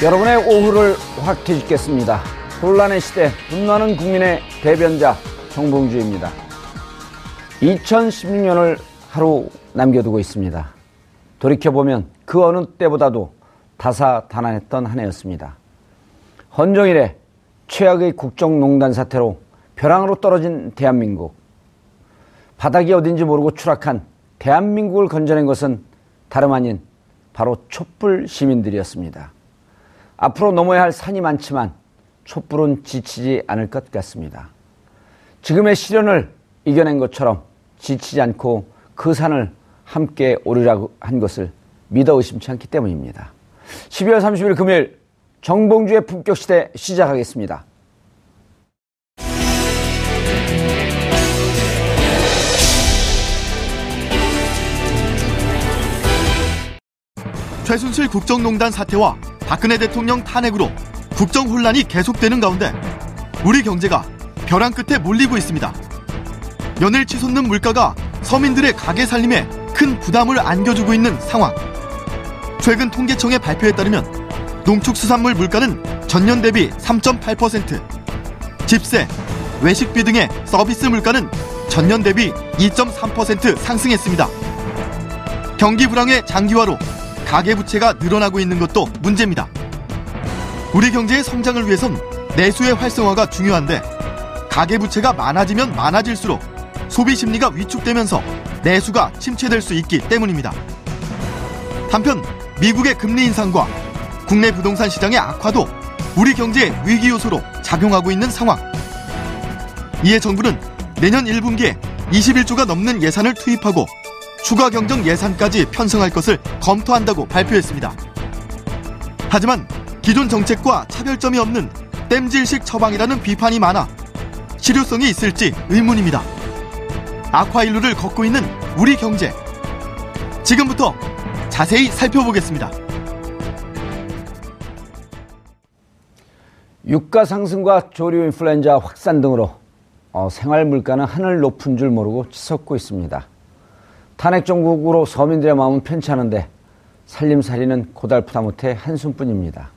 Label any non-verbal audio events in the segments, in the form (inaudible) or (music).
여러분의 오후를 확 뒤집겠습니다. 혼란의 시대, 분노하는 국민의 대변자 정봉주입니다. 2016년을 하루 남겨두고 있습니다. 돌이켜보면 그 어느 때보다도 다사다난했던 한 해였습니다. 헌정일에 최악의 국정농단 사태로 벼랑으로 떨어진 대한민국. 바닥이 어딘지 모르고 추락한 대한민국을 건져낸 것은 다름 아닌 바로 촛불 시민들이었습니다. 앞으로 넘어야 할 산이 많지만 촛불은 지치지 않을 것 같습니다. 지금의 시련을 이겨낸 것처럼 지치지 않고 그 산을 함께 오르라고 한 것을 믿어 의심치 않기 때문입니다. 12월 30일 금요일 정봉주의 품격 시대 시작하겠습니다. 최순실 국정농단 사태와 박근혜 대통령 탄핵으로 국정 혼란이 계속되는 가운데 우리 경제가 벼랑 끝에 몰리고 있습니다. 연일 치솟는 물가가 서민들의 가게 살림에 큰 부담을 안겨주고 있는 상황. 최근 통계청의 발표에 따르면 농축수산물 물가는 전년 대비 3.8%, 집세, 외식비 등의 서비스 물가는 전년 대비 2.3% 상승했습니다. 경기 불황의 장기화로 가계부채가 늘어나고 있는 것도 문제입니다. 우리 경제의 성장을 위해선 내수의 활성화가 중요한데 가계부채가 많아지면 많아질수록 소비 심리가 위축되면서 내수가 침체될 수 있기 때문입니다. 한편 미국의 금리 인상과 국내 부동산 시장의 악화도 우리 경제의 위기 요소로 작용하고 있는 상황. 이에 정부는 내년 1분기에 21조가 넘는 예산을 투입하고 추가 경정 예산까지 편성할 것을 검토한다고 발표했습니다. 하지만 기존 정책과 차별점이 없는 땜질식 처방이라는 비판이 많아 실효성이 있을지 의문입니다. 악화일루를 걷고 있는 우리 경제. 지금부터 자세히 살펴보겠습니다. 유가 상승과 조류 인플루엔자 확산 등으로 어, 생활 물가는 하늘 높은 줄 모르고 치솟고 있습니다. 탄핵 정국으로 서민들의 마음은 편치 않은데 살림살이는 고달프다 못해 한숨뿐입니다.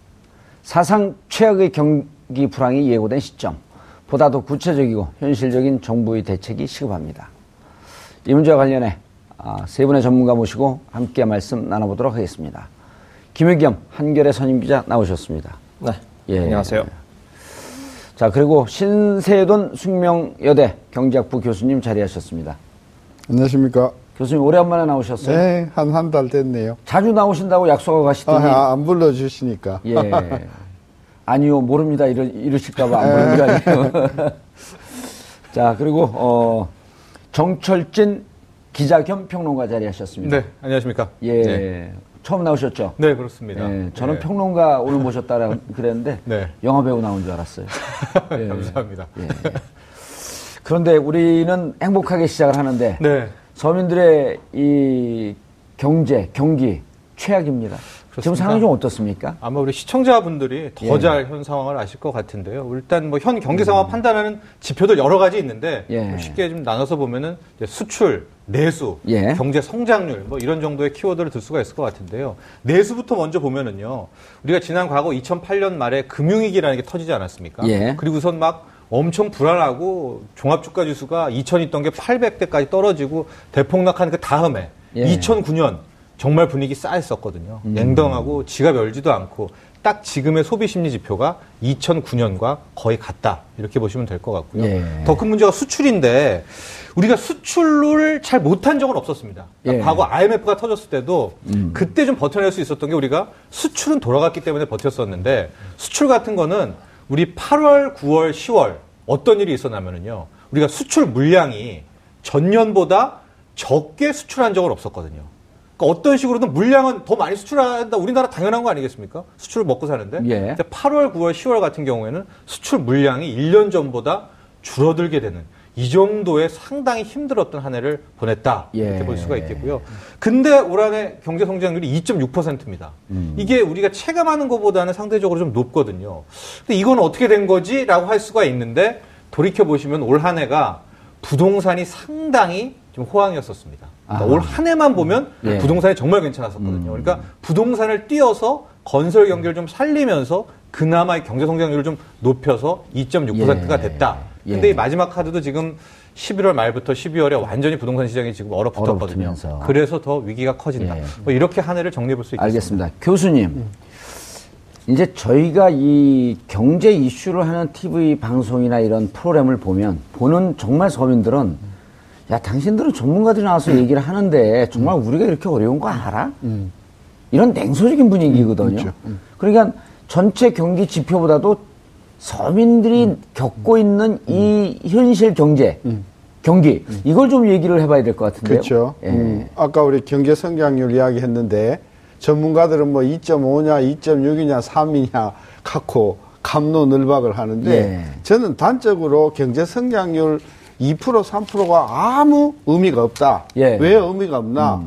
사상 최악의 경기 불황이 예고된 시점, 보다 더 구체적이고 현실적인 정부의 대책이 시급합니다. 이 문제와 관련해 아, 세 분의 전문가 모시고 함께 말씀 나눠보도록 하겠습니다. 김의겸 한결의 선임 기자 나오셨습니다. 네. 예. 안녕하세요. 자, 그리고 신세돈 숙명여대 경제학부 교수님 자리하셨습니다. 안녕하십니까. 교수님 오랜만에 나오셨어요? 네, 한 한 달 됐네요. 자주 나오신다고 약속하고 가시더니 아, 안 불러주시니까. 예. 아니요, 모릅니다. 이러, 이러실까봐 안 부르는 거 아니에요. (laughs) 자, 그리고, 어, 정철진 기자 겸 평론가 자리 하셨습니다. 네, 안녕하십니까. 예. 네. 처음 나오셨죠? 네, 그렇습니다. 예, 저는 네. 평론가 오늘 모셨다라 그랬는데, 네. 영화배우 나온 줄 알았어요. 예. (laughs) 감사합니다. 예. 그런데 우리는 행복하게 시작을 하는데, 네. 서민들의 이 경제, 경기 최악입니다. 지금 그렇습니다. 상황이 좀 어떻습니까? 아마 우리 시청자분들이 예. 더잘현 상황을 아실 것 같은데요. 일단 뭐 현 경기 상황 판단하는 지표들 여러 가지 있는데 음. 예. 뭐 쉽게 좀 나눠서 보면은 수출, 내수, 예. 경제 성장률 뭐 이런 정도의 키워드를 들 수가 있을 것 같은데요. 내수부터 먼저 보면은요. 우리가 지난 과거 2008년 말에 금융위기라는 게 터지지 않았습니까? 예. 그리고선 막 엄청 불안하고 종합주가 지수가 2000 있던 게 800대까지 떨어지고 대폭락한 그 다음에 예. 2009년 정말 분위기 싸했었거든요. 냉정하고 지갑 열지도 않고 딱 지금의 소비 심리 지표가 2009년과 거의 같다 이렇게 보시면 될 것 같고요. 예. 더큰 문제가 수출인데 우리가 수출을 잘 못한 적은 없었습니다. 그러니까 예. 과거 IMF가 터졌을 때도 그때 좀 버텨낼 수 있었던 게 우리가 수출은 돌아갔기 때문에 버텼었는데 수출 같은 거는 우리 8월, 9월, 10월 어떤 일이 있었냐면은요. 우리가 수출 물량이 전년보다 적게 수출한 적은 없었거든요. 그러니까 어떤 식으로든 물량은 더 많이 수출한다. 우리나라 당연한 거 아니겠습니까? 수출을 먹고 사는데. 예. 근데 8월, 9월, 10월 같은 경우에는 수출 물량이 1년 전보다 줄어들게 되는 이 정도의 상당히 힘들었던 한 해를 보냈다. 이렇게 예. 볼 수가 있겠고요. 근데 올 한 해 경제 성장률이 2.6%입니다. 이게 우리가 체감하는 것보다는 상대적으로 좀 높거든요. 근데 이건 어떻게 된 거지? 라고 할 수가 있는데 돌이켜 보시면 올 한 해가 부동산이 상당히 좀 호황이었었습니다. 그러니까 아하. 올한 해만 보면 예. 부동산이 정말 괜찮았었거든요. 그러니까 부동산을 띄어서 건설 경기를 좀 살리면서 그나마 이 경제 성장률을 좀 높여서 2.6%가 예. 됐다. 근데 예. 이 마지막 카드도 지금 11월 말부터 12월에 완전히 부동산 시장이 지금 얼어붙었거든요. 얼어붙으면서. 그래서 더 위기가 커진다. 예. 뭐 이렇게 한 해를 정리해 볼 수 있겠습니다. 알겠습니다. 교수님, 이제 저희가 이 경제 이슈를 하는 TV 방송이나 이런 프로그램을 보면 보는 정말 서민들은 야 당신들은 전문가들이 나와서 얘기를 하는데 정말 우리가 이렇게 어려운 거 알아? 이런 냉소적인 분위기거든요. 그러니까 전체 경기 지표보다도 서민들이 겪고 있는 이 현실 경제 경기 이걸 좀 얘기를 해봐야 될 것 같은데요. 그렇죠. 예. 음, 아까 우리 경제 성장률 이야기 했는데 전문가들은 뭐 2.5냐, 2.6이냐, 3이냐 갖고 감노늘박을 하는데 예. 저는 단적으로 경제 성장률 2% 3%가 아무 의미가 없다. 예. 왜 의미가 없나?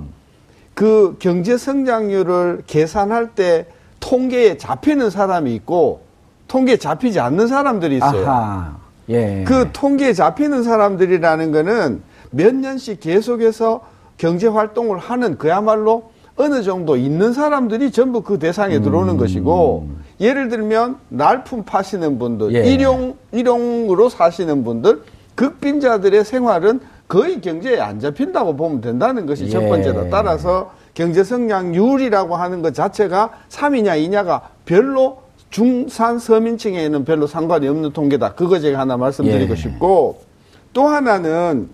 그 경제 성장률을 계산할 때 통계에 잡히는 사람이 있고 통계에 잡히지 않는 사람들이 있어요. 아하. 예. 그 통계에 잡히는 사람들이라는 거는 몇 년씩 계속해서 경제 활동을 하는 그야말로 어느 정도 있는 사람들이 전부 그 대상에 들어오는 것이고 예를 들면 날품 파시는 분들, 예. 일용 일용으로 사시는 분들, 극빈자들의 생활은 거의 경제에 안 잡힌다고 보면 된다는 것이 첫 예. 번째다. 따라서 경제 성장률이라고 하는 것 자체가 3이냐 2냐가 별로 중산 서민층에는 별로 상관이 없는 통계다. 그거 제가 하나 말씀드리고 예. 싶고 또 하나는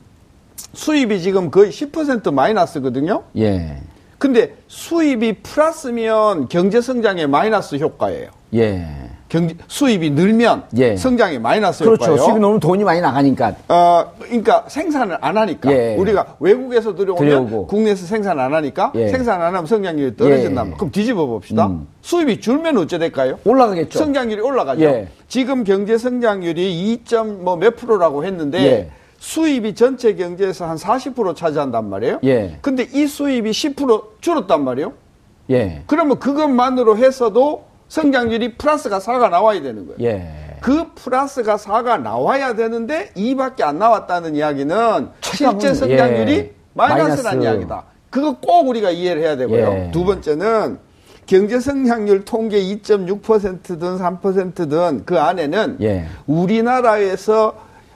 수입이 지금 거의 10% 마이너스거든요. 예. 근데 수입이 플러스면 경제 성장에 마이너스 효과예요. 예. 경제 수입이 늘면 예. 성장에 마이너스 그렇죠. 효과예요. 수입이 너무 돈이 많이 나가니까. 어, 그러니까 생산을 안 하니까 예. 우리가 외국에서 들여오면 들여오고. 국내에서 생산 안 하니까 예. 생산 안 하면 성장률이 떨어진다. 예. 그럼 뒤집어 봅시다. 음. 수입이 줄면 어째 될까요? 올라가겠죠. 성장률이 올라가죠. 예. 지금 경제 성장률이 2.몇 프로라고 했는데 예. 수입이 전체 경제에서 한 40% 차지한단 말이에요. 예. 근데 이 수입이 10% 줄었단 말이에요. 예. 그러면 그것만으로 해서도 성장률이 플러스가 4가 나와야 되는 거예요. 예. 그 플러스가 4가 나와야 되는데 2밖에 안 나왔다는 이야기는 실제 성장률이 예, 마이너스라는 마이너스. 이야기다. 그거 꼭 우리가 이해를 해야 되고요. 예. 두 번째는 경제 성장률 통계 2.6%든 3%든 그 안에는 예. 우리나라에서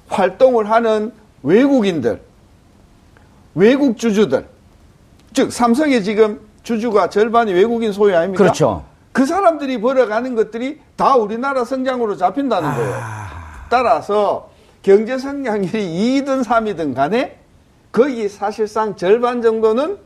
활동을 하는 외국인들, 외국 주주들, 즉 삼성의 지금 주주가 절반이 외국인 소유 아닙니까? 그렇죠. 그 사람들이 벌어가는 것들이 다 우리나라 성장으로 잡힌다는 아. 거예요. 따라서 경제 성장률이 2든 3이든 간에 거기 사실상 절반 정도는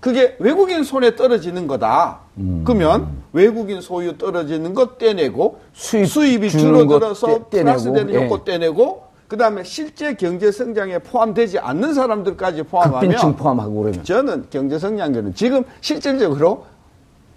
그게 외국인 손에 떨어지는 거다. 음. 그러면 외국인 소유 떨어지는 거 떼내고 수입 거 줄어들어서 떼- 플러스 되는 예. 요거 떼내고 그다음에 실제 경제 성장에 포함되지 않는 사람들까지 포함하면 포함하고 그러면. 저는 경제 성장률은 지금 실질적으로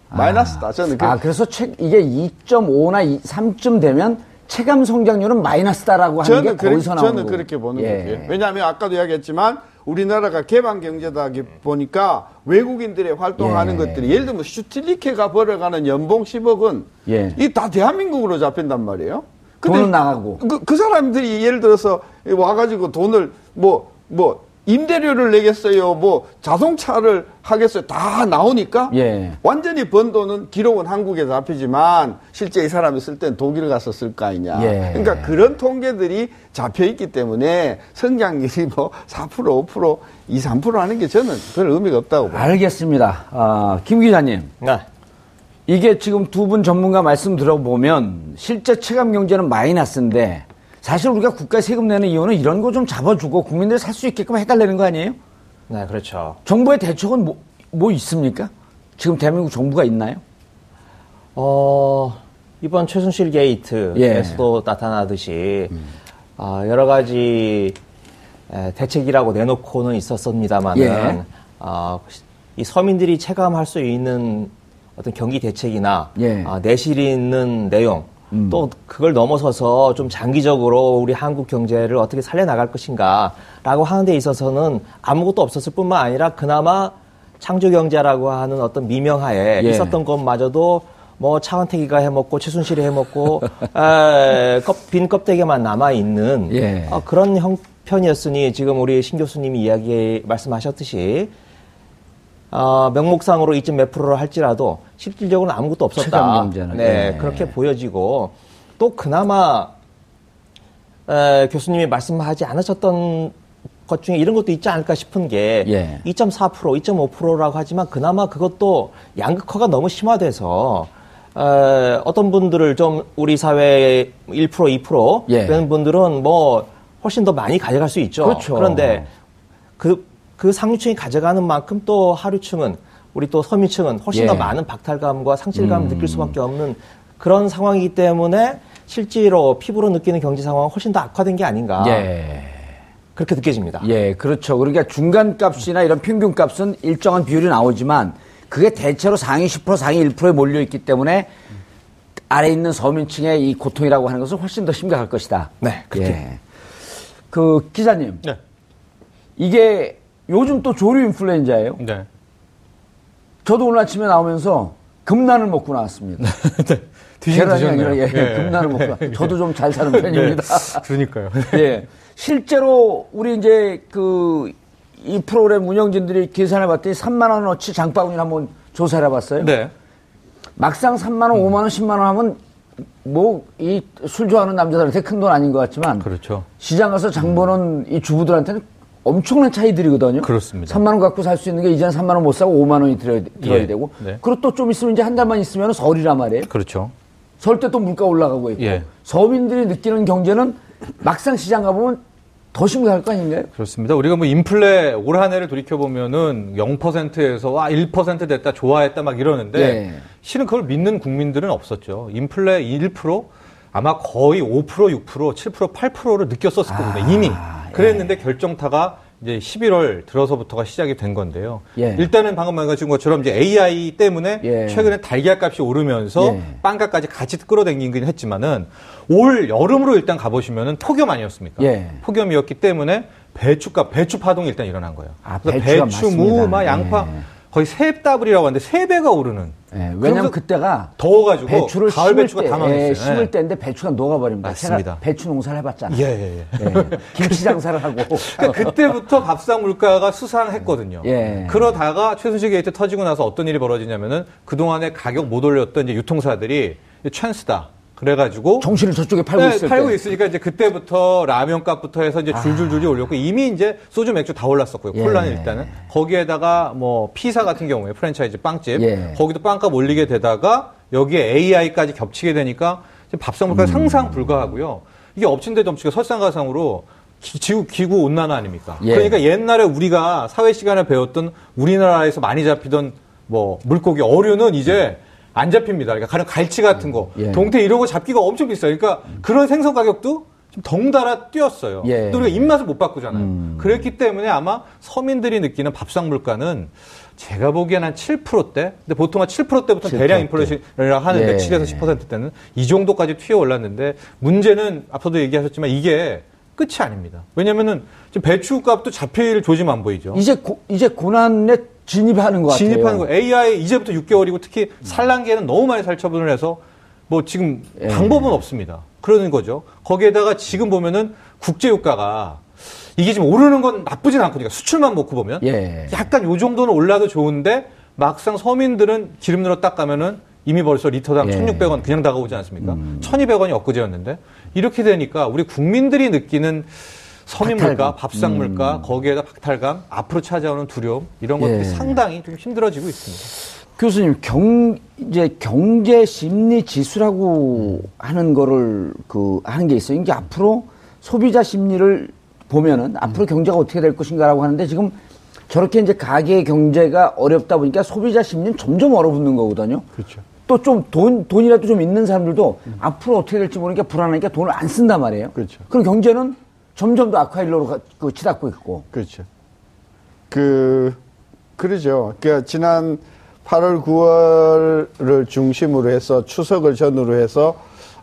마이너스다. 저는 그 아, 그래서 책, 이게 2.5나 3쯤 되면 체감 성장률은 마이너스다라고 하는 게 거기서 나오는 저는 거고. 그렇게 보는 예. 거예요. 왜냐하면 아까도 이야기했지만 우리나라가 개방 경제다 보니까 외국인들의 활동하는 예. 것들이 예를 들면 슈틸리케가 벌어가는 연봉 10억은 예. 이다 대한민국으로 잡힌단 말이에요. 돈은 나가고. 그, 그 사람들이 예를 들어서 와가지고 돈을 뭐, 뭐, 임대료를 내겠어요. 뭐 자동차를 하겠어요. 다 나오니까 예. 완전히 번 돈은 기록은 한국에서 잡히지만 실제 이 사람이 쓸 땐 독일 가서 쓸 거 아니냐. 예. 그러니까 그런 통계들이 잡혀 있기 때문에 성장률이 뭐 4% 5% 2, 3% 하는 게 저는 별 의미가 없다고 봐요. 알겠습니다. 아, 김 기자님. 네. 이게 지금 두 분 전문가 말씀 들어보면 실제 체감 경제는 마이너스인데 사실 우리가 국가 세금 내는 이유는 이런 거 좀 잡아주고 국민들이 살수 있게끔 해달라는 거 아니에요? 네, 그렇죠. 정부의 대책은 뭐, 뭐 있습니까? 지금 대한민국 정부가 있나요? 어, 이번 최순실 게이트에서도 나타나듯이 아, 여러 가지 에, 대책이라고 내놓고는 있었습니다만은 예. 아, 이 서민들이 체감할 수 있는 어떤 경기 대책이나 예. 아, 내실이 있는 내용 또 그걸 넘어서서 좀 장기적으로 우리 한국 경제를 어떻게 살려나갈 것인가라고 하는 데 있어서는 아무것도 없었을 뿐만 아니라 그나마 창조 경제라고 하는 어떤 미명하에 예. 있었던 것마저도 뭐 차은택이가 해먹고 최순실이 해먹고 (laughs) 에, 껍- 빈 껍데기만 남아 있는 예. 어, 그런 형편이었으니 지금 우리 신 교수님이 이야기 말씀하셨듯이 어, 명목상으로 이점 몇 프로를 할지라도 실질적으로 아무것도 없었다. 네, 예. 그렇게 보여지고 또 그나마 에, 교수님이 말씀하지 않으셨던 것 중에 이런 것도 있지 않을까 싶은 게 예. 2.4%, 2.5%라고 하지만 그나마 그것도 양극화가 너무 심화돼서 에, 어떤 분들을 좀 우리 사회 1%, 2% 예. 그런 분들은 뭐 훨씬 더 많이 가져갈 수 있죠. 그렇죠. 그런데 그, 그 상류층이 가져가는 만큼 또 하류층은 우리 또 서민층은 훨씬 예. 더 많은 박탈감과 상실감을 느낄 수밖에 없는 그런 상황이기 때문에 실제로 피부로 느끼는 경제 상황은 훨씬 더 악화된 게 아닌가 예. 그렇게 느껴집니다. 예, 그렇죠. 그러니까 중간 값이나 이런 평균 값은 일정한 비율이 나오지만 그게 대체로 상위 10% 상위 1%에 몰려 있기 때문에 아래 있는 서민층의 이 고통이라고 하는 것은 훨씬 더 심각할 것이다. 네, 그렇게. 예. 그 기자님, 네. 이게 요즘 또 조류 인플루엔자예요. 네. 저도 오늘 아침에 나오면서 금란을 먹고 나왔습니다. (laughs) 드시긴 계란이. 아니라 예, 예. 금란을 먹고 나. 저도 좀 잘 사는 편입니다. 네. (laughs) 그러니까요. 예. 실제로 우리 이제 그 이 프로그램 운영진들이 계산해 봤더니 3만 원어치 장바구니를 한번 조사를 해 봤어요. 네. 막상 3만 원, 5만 원, 10만 원 하면 뭐 이 술 좋아하는 남자들한테 큰 돈 아닌 것 같지만 그렇죠. 시장 가서 장 보는 이 주부들한테는 엄청난 차이들이거든요. 그렇습니다. 3만 원 갖고 살 수 있는 게 이제는 3만 원 못 사고 5만 원이 들어야, 들어야 예. 되고. 네. 그리고 또 좀 있으면 이제 한 달만 있으면 설이란 말이에요. 그렇죠. 설때또 물가 올라가고 있고. 예. 서민들이 느끼는 경제는 막상 시장 가보면 더 심각할 거 아닌가요? 그렇습니다. 우리가 뭐 인플레 올 한 해를 돌이켜 보면은 0%에서 와 1% 됐다 좋아했다 막 이러는데 예. 실은 그걸 믿는 국민들은 없었죠. 인플레 1% 아마 거의 5% 6% 7% 8%를 느꼈었을 겁니다. 이미 예. 그랬는데 결정타가 이제 11월 들어서부터가 시작이 된 건데요. 예. 일단은 방금 말씀하신 것처럼 이제 AI 때문에 예. 최근에 달걀 값이 오르면서 예. 빵값까지 같이 끌어당기긴 했지만은 올 여름으로 일단 가보시면은 폭염 아니었습니까? 예. 폭염이었기 때문에 배추값, 배추 파동이 일단 일어난 거예요. 아, 배추. 무, 막 양파 예. 거의 세 더블이라고 하는데 세 배가 오르는. 예, 왜냐면 그때가 더워가지고 배추를 가을 심을 배추가 때, 다 망했어요. 예, 심을 예. 때인데 배추가 녹아버립니다. 맞습니다. 배추 농사를 해봤잖아요. 예, 예, 예. 예, 김치 장사를 하고. 그러니까 그때부터 밥상 물가가 수상했거든요. 예. 그러다가 최순실 게이트 터지고 나서 어떤 일이 벌어지냐면은 그동안에 가격 못 올렸던 이제 유통사들이 찬스다. 그래가지고 정신을 저쪽에 팔고 네, 있을 팔고 때. 있으니까 이제 그때부터 라면 값부터 해서 이제 줄줄줄이 올렸고 이미 이제 소주 맥주 다 올랐었고요. 예. 콜라는 일단은 거기에다가 뭐 피사 같은 경우에 프랜차이즈 빵집 예. 거기도 빵값 올리게 되다가 여기에 AI까지 겹치게 되니까 지금 밥상 물가 음. 상상 불가하고요. 이게 엎친 데 덮치고 설상가상으로 기, 지구 기구 온난화 아닙니까? 예. 그러니까 옛날에 우리가 사회 시간에 배웠던 우리나라에서 많이 잡히던 뭐 물고기 어류는 이제 안 잡힙니다. 그러니까 가령 갈치 같은 거, 예. 동태 이런 거 잡기가 엄청 비싸요. 그러니까 그런 생선 가격도 좀 덩달아 뛰었어요. 예. 또 우리가 입맛을 못 바꾸잖아요. 음. 그랬기 때문에 아마 서민들이 느끼는 밥상 물가는 제가 보기엔 한 7%대? 근데 보통 한 7%대부터 7%대. 대량 인플레이션이라고 하는데 예. 7에서 10%대는 이 정도까지 튀어 올랐는데 문제는 앞서도 얘기하셨지만 이게 끝이 아닙니다. 왜냐면은 지금 배추 값도 잡힐 조짐 안 보이죠. 이제 고, 이제 고난에 진입하는 것 같아요. 진입하는 거 AI 이제부터 6개월이고 특히 산란기에는 너무 많이 살처분을 해서 뭐 지금 예. 방법은 없습니다. 그러는 거죠. 거기에다가 지금 보면은 국제유가가 이게 지금 오르는 건 나쁘진 않거든요. 수출만 놓고 보면. 예. 약간 요 정도는 올라도 좋은데 막상 서민들은 기름 넣어 딱 가면은 이미 벌써 리터당 예. 1,600원 그냥 다가오지 않습니까? 1,200원이 엊그제였는데 이렇게 되니까 우리 국민들이 느끼는 서민 물가, 박탈감. 밥상 물가, 거기에다 박탈감, 앞으로 찾아오는 두려움 이런 것들이 예. 상당히 좀 힘들어지고 있습니다. 교수님 경 이제 경제 심리 지수라고 하는 거를 그 하는 게 있어요. 이게 앞으로 소비자 심리를 보면은 앞으로 경제가 어떻게 될 것인가라고 하는데 지금 저렇게 이제 가계 경제가 어렵다 보니까 소비자 심리는 점점 얼어붙는 거거든요. 그렇죠. 또 좀 돈 돈이라도 좀 있는 사람들도 앞으로 어떻게 될지 모르니까 불안하니까 돈을 안 쓴단 말이에요. 그렇죠. 그럼 경제는 점점 더 악화일로로 가- 그 치닫고 있고. 그렇죠. 그 그러죠. 그 지난 8월 9월을 중심으로 해서 추석을 전후로 해서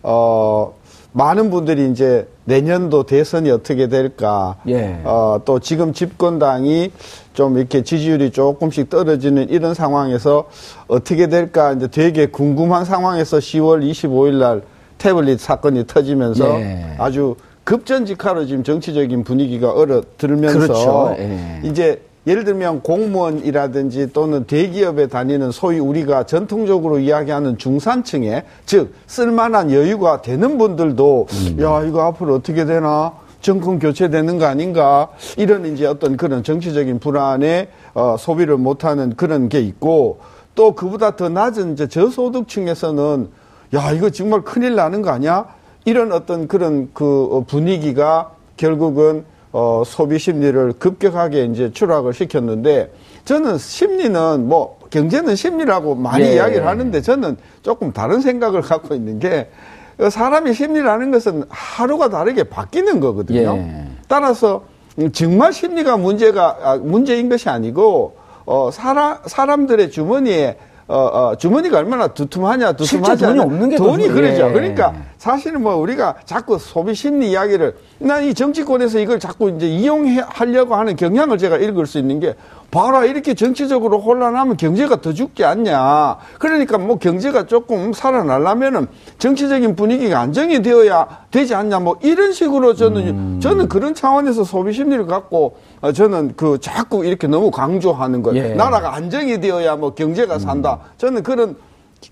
어 많은 분들이 이제 내년도 대선이 어떻게 될까? 예. 어, 또 지금 집권당이 좀 이렇게 지지율이 조금씩 떨어지는 이런 상황에서 어떻게 될까? 이제 되게 궁금한 상황에서 10월 25일 날 태블릿 사건이 터지면서 예. 아주 급전직하로 지금 정치적인 분위기가 얼어들면서 그렇죠. 예. 이제 예를 들면 공무원이라든지 또는 대기업에 다니는 소위 우리가 전통적으로 이야기하는 중산층에 즉 쓸만한 여유가 되는 분들도 음. 야 이거 앞으로 어떻게 되나 정권 교체되는 거 아닌가 이런 이제 어떤 그런 정치적인 불안에 어, 소비를 못하는 그런 게 있고 또 그보다 더 낮은 이제 저소득층에서는 야 이거 정말 큰일 나는 거 아니야 이런 어떤 그런 그 어, 분위기가 결국은 어, 소비 심리를 급격하게 이제 추락을 시켰는데 저는 심리는 뭐 경제는 심리라고 많이 예. 이야기를 하는데 저는 조금 다른 생각을 (laughs) 갖고 있는 게 어, 사람이 심리라는 것은 하루가 다르게 바뀌는 거거든요. 예. 따라서 음, 정말 심리가 문제가 아, 문제인 것이 아니고 어 사람 사람들의 주머니에 어, 어, 주머니가 얼마나 두툼하냐 두툼하지 돈이 않냐. 없는 게 돈이 더 그러죠. 예. 그러니까 사실은 뭐 우리가 자꾸 소비 심리 이야기를 난 이 정치권에서 이걸 자꾸 이제 이용하려고 하는 경향을 제가 읽을 수 있는 게 봐라 이렇게 정치적으로 혼란하면 경제가 더 죽지 않냐. 그러니까 뭐 경제가 조금 살아나려면은 정치적인 분위기가 안정이 되어야 되지 않냐. 뭐 이런 식으로 저는 음. 저는 그런 차원에서 소비 심리를 갖고 어, 저는 그 자꾸 이렇게 너무 강조하는 거예요. 예. 나라가 안정이 되어야 뭐 경제가 산다. 저는 그런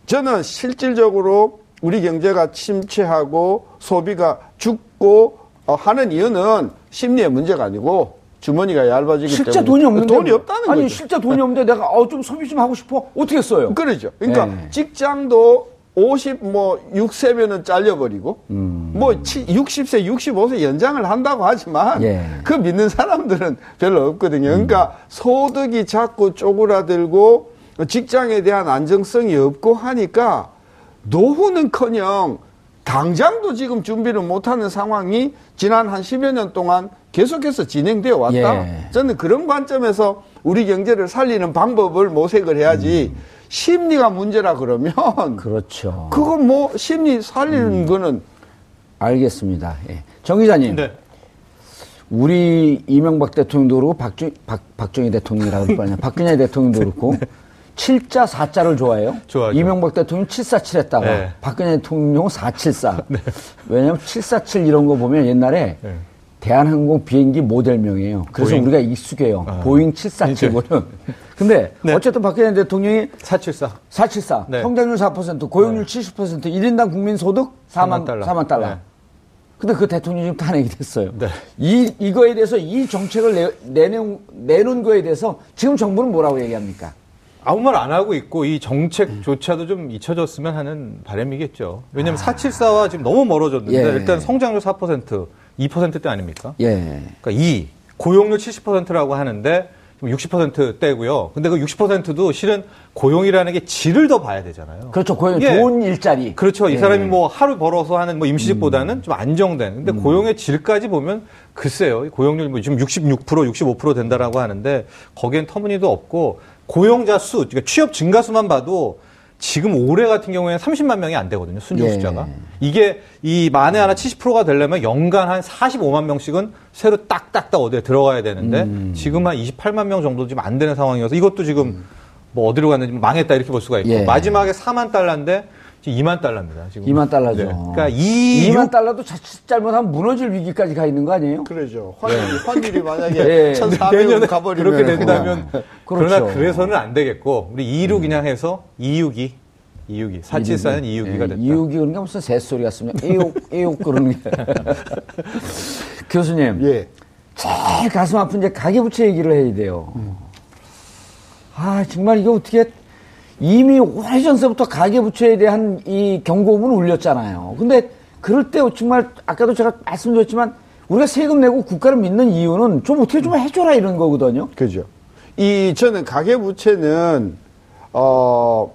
저는 실질적으로 우리 경제가 침체하고 소비가 죽고 어, 하는 이유는 심리의 문제가 아니고 주머니가 얇아지기 실제 때문에 돈이 없는데 돈이 뭐. 없다는 아니 거죠. 실제 돈이 없는데 내가 어, 좀 소비 좀 하고 싶어 어떻게 써요? 그러죠. 그러니까 네. 직장도 50, 뭐, 6세면은 잘려버리고, 뭐, 60세, 65세 연장을 한다고 하지만, 예. 그 믿는 사람들은 별로 없거든요. 그러니까 소득이 자꾸 쪼그라들고, 직장에 대한 안정성이 없고 하니까, 노후는 커녕, 당장도 지금 준비를 못하는 상황이 지난 한 10여 년 동안 계속해서 진행되어 왔다. 예. 저는 그런 관점에서 우리 경제를 살리는 방법을 모색을 해야지 심리가 문제라 그러면 그렇죠. 그거 뭐 심리 살리는 거는 알겠습니다. 예. 정 기자님, 네. 우리 이명박 대통령도 그렇고 박정, 박, 박정희 대통령이라고 그럴 뻔했네. 박근혜 대통령도 그렇고 칠 (laughs) 7자, 4자를 좋아해요. 좋아하죠. 이명박 대통령 747 했다가 네. 박근혜 대통령은 474. 왜냐하면 747 이런 거 보면 옛날에 네. 대한항공 비행기 모델명이에요. 그래서 보잉. 우리가 익숙해요. 아. 보잉 747보는. 근데 (laughs) 네. 어쨌든 박근혜 대통령이 474. 474, 네. 성장률 4%, 고용률 70%, 1인당 국민 소득 4만, 4만 달러. 4만 달러. 네. 근데 그 대통령이 지금 탄핵이 됐어요. 네. 이, 이거에 대해서 이 정책을 내, 내놓은, 내놓은 거에 대해서 지금 정부는 뭐라고 얘기합니까? 아무 말 안 하고 있고 이 정책조차도 좀 잊혀졌으면 하는 바람이겠죠. 왜냐하면 474와 지금 너무 멀어졌는데 예. 일단 성장률 4%, 2%대 아닙니까? 예. 그러니까 2, 고용률 70%라고 하는데 60%대고요. 근데 그 60%도 실은 고용이라는 게 질을 더 봐야 되잖아요. 그렇죠. 고용, 예. 좋은 일자리. 그렇죠. 이 예. 사람이 뭐 하루 벌어서 하는 뭐 임시직보다는 음. 좀 안정된. 근데 고용의 질까지 보면 글쎄요. 고용률 뭐 지금 66% 65% 된다라고 하는데 거기엔 터무니도 없고 고용자 수, 그러니까 취업 증가 수만 봐도 지금 올해 같은 경우에는 30만 명이 안 되거든요. 순종 예. 숫자가. 이게 이 만에 하나 70%가 되려면 연간 한 45만 명씩은 새로 딱딱딱 어디에 들어가야 되는데 음. 지금 한 28만 명 정도 지금 안 되는 상황이어서 이것도 지금 뭐 어디로 갔는지 망했다 이렇게 볼 수가 있고 예. 마지막에 4만 달러인데 지금 2만 달러입니다. 지금. 2만 달러죠. 네. 그러니까 2, 2만 달러도 자칫 잘못하면 무너질 위기까지 가 있는 거 아니에요? 그러죠. 환율이, 환율이 만약에 예. 1,400원 가버리면 그렇게 된다면 그렇죠. 그러나 그래서는 안 되겠고 우리 2로 그냥 해서 262 262 474는 262가 됐다. 이육이 그러니까 무슨 새소리 같습니다. 이육, 이육 그러는 게. (laughs) 교수님. 예. 제일 가슴 아픈 이제 가계부채 얘기를 해야 돼요. 아, 정말 이게 어떻게 이미 오래전서부터 가계부채에 대한 이 경고음은 울렸잖아요. 근데 그럴 때 정말 아까도 제가 말씀드렸지만 우리가 세금 내고 국가를 믿는 이유는 좀 어떻게 좀 해줘라 이런 거거든요. 그죠. 이 저는 가계부채는 어.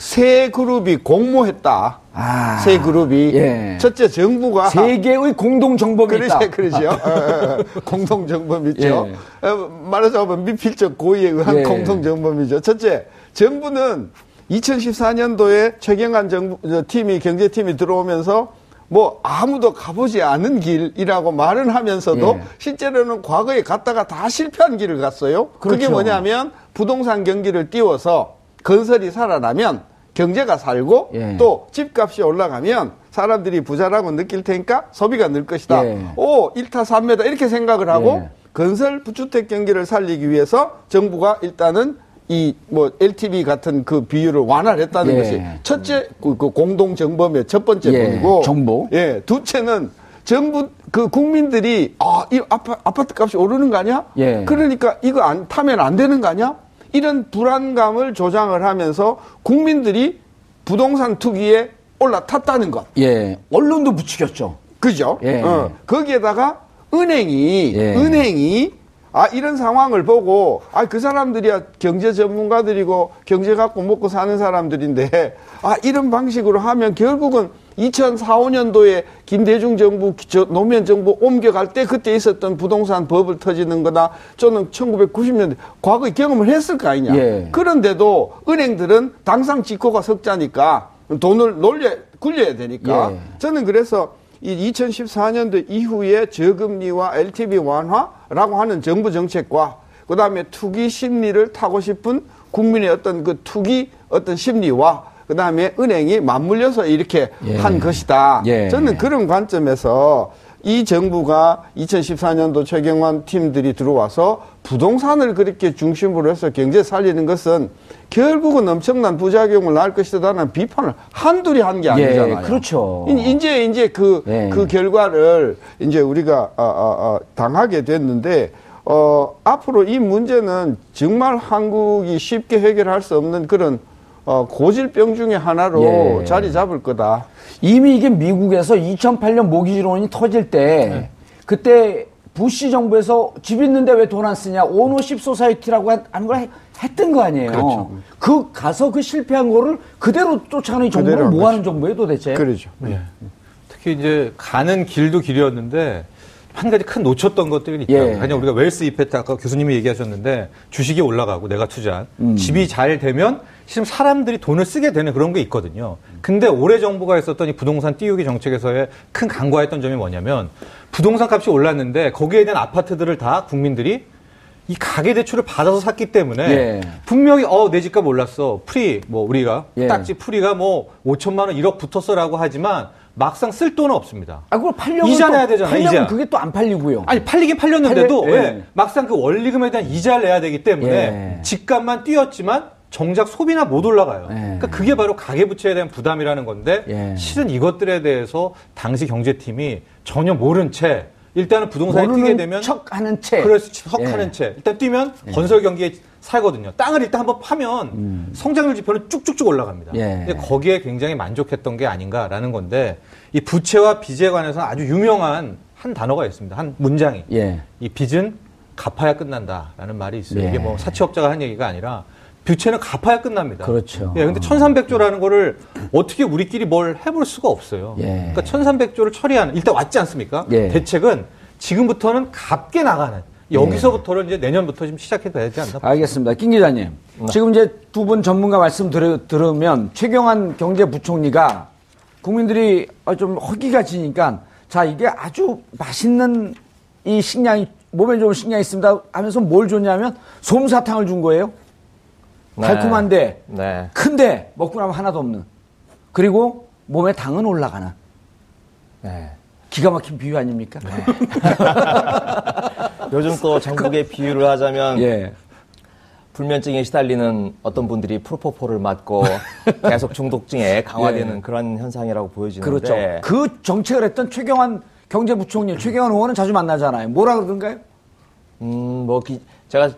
세 그룹이 공모했다. 아, 세 그룹이 예. 첫째 정부가 세계의 공동 정범이 있다. 그러죠, 그러죠. 어, 어, 어. 공동 정범 있죠. 예. 어, 말하자면 미필적 고의에 의한 예. 공동 정범이죠. 첫째, 정부는 2014년도에 최경환 정부 저, 팀이 경제팀이 들어오면서 뭐 아무도 가보지 않은 길이라고 말은 하면서도 예. 실제로는 과거에 갔다가 다 실패한 길을 갔어요. 그게 그렇죠. 뭐냐면 부동산 경기를 띄워서 건설이 살아나면 경제가 살고 예. 또 집값이 올라가면 사람들이 부자라고 느낄 테니까 소비가 늘 것이다. 예. 오, 1타 3매다. 이렇게 생각을 하고 예. 건설 부주택 경기를 살리기 위해서 정부가 일단은 이 뭐 LTV 같은 그 비율을 완화를 했다는 예. 것이 첫째 그, 그 공동 정범의 첫 번째 예, 부분이고 정보. 예, 둘째는 정부 그 국민들이 아, 이 아파, 아파트 값이 오르는 거 아니야? 예. 그러니까 이거 안 타면 안 되는 거 아니야? 이런 불안감을 조장을 하면서 국민들이 부동산 투기에 올라탔다는 것. 예. 언론도 부추겼죠. 그죠? 예. 어, 거기에다가 은행이, 예. 은행이, 아, 이런 상황을 보고, 아, 그 사람들이야 경제 전문가들이고 경제 갖고 먹고 사는 사람들인데, 아, 이런 방식으로 하면 결국은 2004, 5년도에 김대중 정부, 저 노무현 정부 옮겨갈 때 그때 있었던 부동산 법을 터지는 거다. 저는 1990년대 과거에 경험을 했을 거 아니냐. 예. 그런데도 은행들은 당상 직고가 석자니까 돈을 놀려, 굴려야 되니까. 예. 저는 그래서 이 2014년도 이후에 저금리와 LTV 완화라고 하는 정부 정책과 그 다음에 투기 심리를 타고 싶은 국민의 어떤 그 투기 어떤 심리와 그 다음에 은행이 맞물려서 이렇게 예. 한 것이다. 예. 저는 그런 관점에서 이 정부가 2014년도 최경환 팀들이 들어와서 부동산을 그렇게 중심으로 해서 경제 살리는 것은 결국은 엄청난 부작용을 낳을 것이다라는 비판을 한둘이 한게 예, 아니잖아요. 그렇죠. 이- 이제 이제 그, 예. 그 결과를 이제 우리가 아, 아, 아, 당하게 됐는데 어, 앞으로 이 문제는 정말 한국이 쉽게 해결할 수 없는 그런 어, 고질병 중에 하나로 예. 자리 잡을 거다. 이미 이게 미국에서 2008년 모기지론이 터질 때 그때 부시 정부에서 집 있는데 왜 돈 안 쓰냐 오너십 소사이티라고 하는 걸 해- 했던 거 아니에요. 그렇죠. 그 가서 그 실패한 거를 그대로 쫓아가는 이한뭐 하는 정부예요 도대체? 그러죠. 예. 특히 이제 가는 길도 길이었는데 한 가지 큰 놓쳤던 것들이 있더라고요. 예. 그냥 우리가 wealth effect 아까 교수님이 얘기하셨는데 주식이 올라가고 내가 투자한 음. 집이 잘 되면 실은 사람들이 돈을 쓰게 되는 그런 게 있거든요. 근데 올해 정부가 했었던 이 부동산 띄우기 정책에서의 큰 간과했던 점이 뭐냐면 부동산 값이 올랐는데 거기에 대한 아파트들을 다 국민들이 이 가계 대출을 받아서 샀기 때문에 예. 분명히 어 내 집값 올랐어 프리 뭐 우리가 예. 딱지 프리가 뭐 5천만 원 1억 붙었어라고 하지만 막상 쓸 돈은 없습니다. 아 그걸 팔려면 이자 또- 내야 되잖아요, 팔려면 이자. 그게 또 안 팔리고요. 아니 팔리긴 팔렸는데도 팔려- 왜 예. 막상 그 원리금에 대한 이자를 내야 되기 때문에 예. 집값만 뛰었지만 정작 소비나 못 올라가요. 예. 그러니까 그게 바로 가계부채에 대한 부담이라는 건데 예. 실은 이것들에 대해서 당시 경제팀이 전혀 모른 채 일단은 부동산이 뛰게 되면 척하는 채. 그래서 척하는 예. 채 일단 뛰면 건설 경기에 살거든요. 땅을 일단 한번 파면 성장률 지표는 쭉쭉쭉 올라갑니다. 음. 예. 근데 거기에 굉장히 만족했던 게 아닌가라는 건데 이 부채와 빚에 관해서 아주 유명한 한 단어가 있습니다. 한 문장이 예. 이 빚은 갚아야 끝난다라는 말이 있어요. 예. 이게 뭐 사채업자가 한 얘기가 아니라 부채는 갚아야 끝납니다. 그렇죠. 예, 근데 1300조라는 거를 어떻게 우리끼리 뭘 해볼 수가 없어요. 예. 그러니까 1300조를 처리하는 일단 왔지 않습니까? 예. 대책은 지금부터는 갚게 나가는 여기서부터는 이제 내년부터 좀 시작해도 되지 않나? 알겠습니다. 김 기자님. 네. 지금 이제 두 분 전문가 말씀 들, 들으면 최경환 경제부총리가 국민들이 어, 좀 허기가 지니까 자, 이게 아주 맛있는 이 식량이 몸에 좋은 식량이 있습니다 하면서 뭘 줬냐면 솜사탕을 준 거예요. 네. 달콤한데 네. 큰데 먹고 나면 하나도 없는. 그리고 몸에 당은 올라가는 네. 기가 막힌 비유 아닙니까? (laughs) (laughs) 요즘 또 전국의 비유를 하자면 예. 불면증에 시달리는 어떤 분들이 프로포폴을 맞고 (laughs) 계속 중독증에 강화되는 예. 그런 현상이라고 보여지는데 그렇죠. 그 정책을 했던 최경환 경제부총리, 최경환 의원은 자주 만나잖아요. 뭐라 그러던가요? 음, 뭐 기- 제가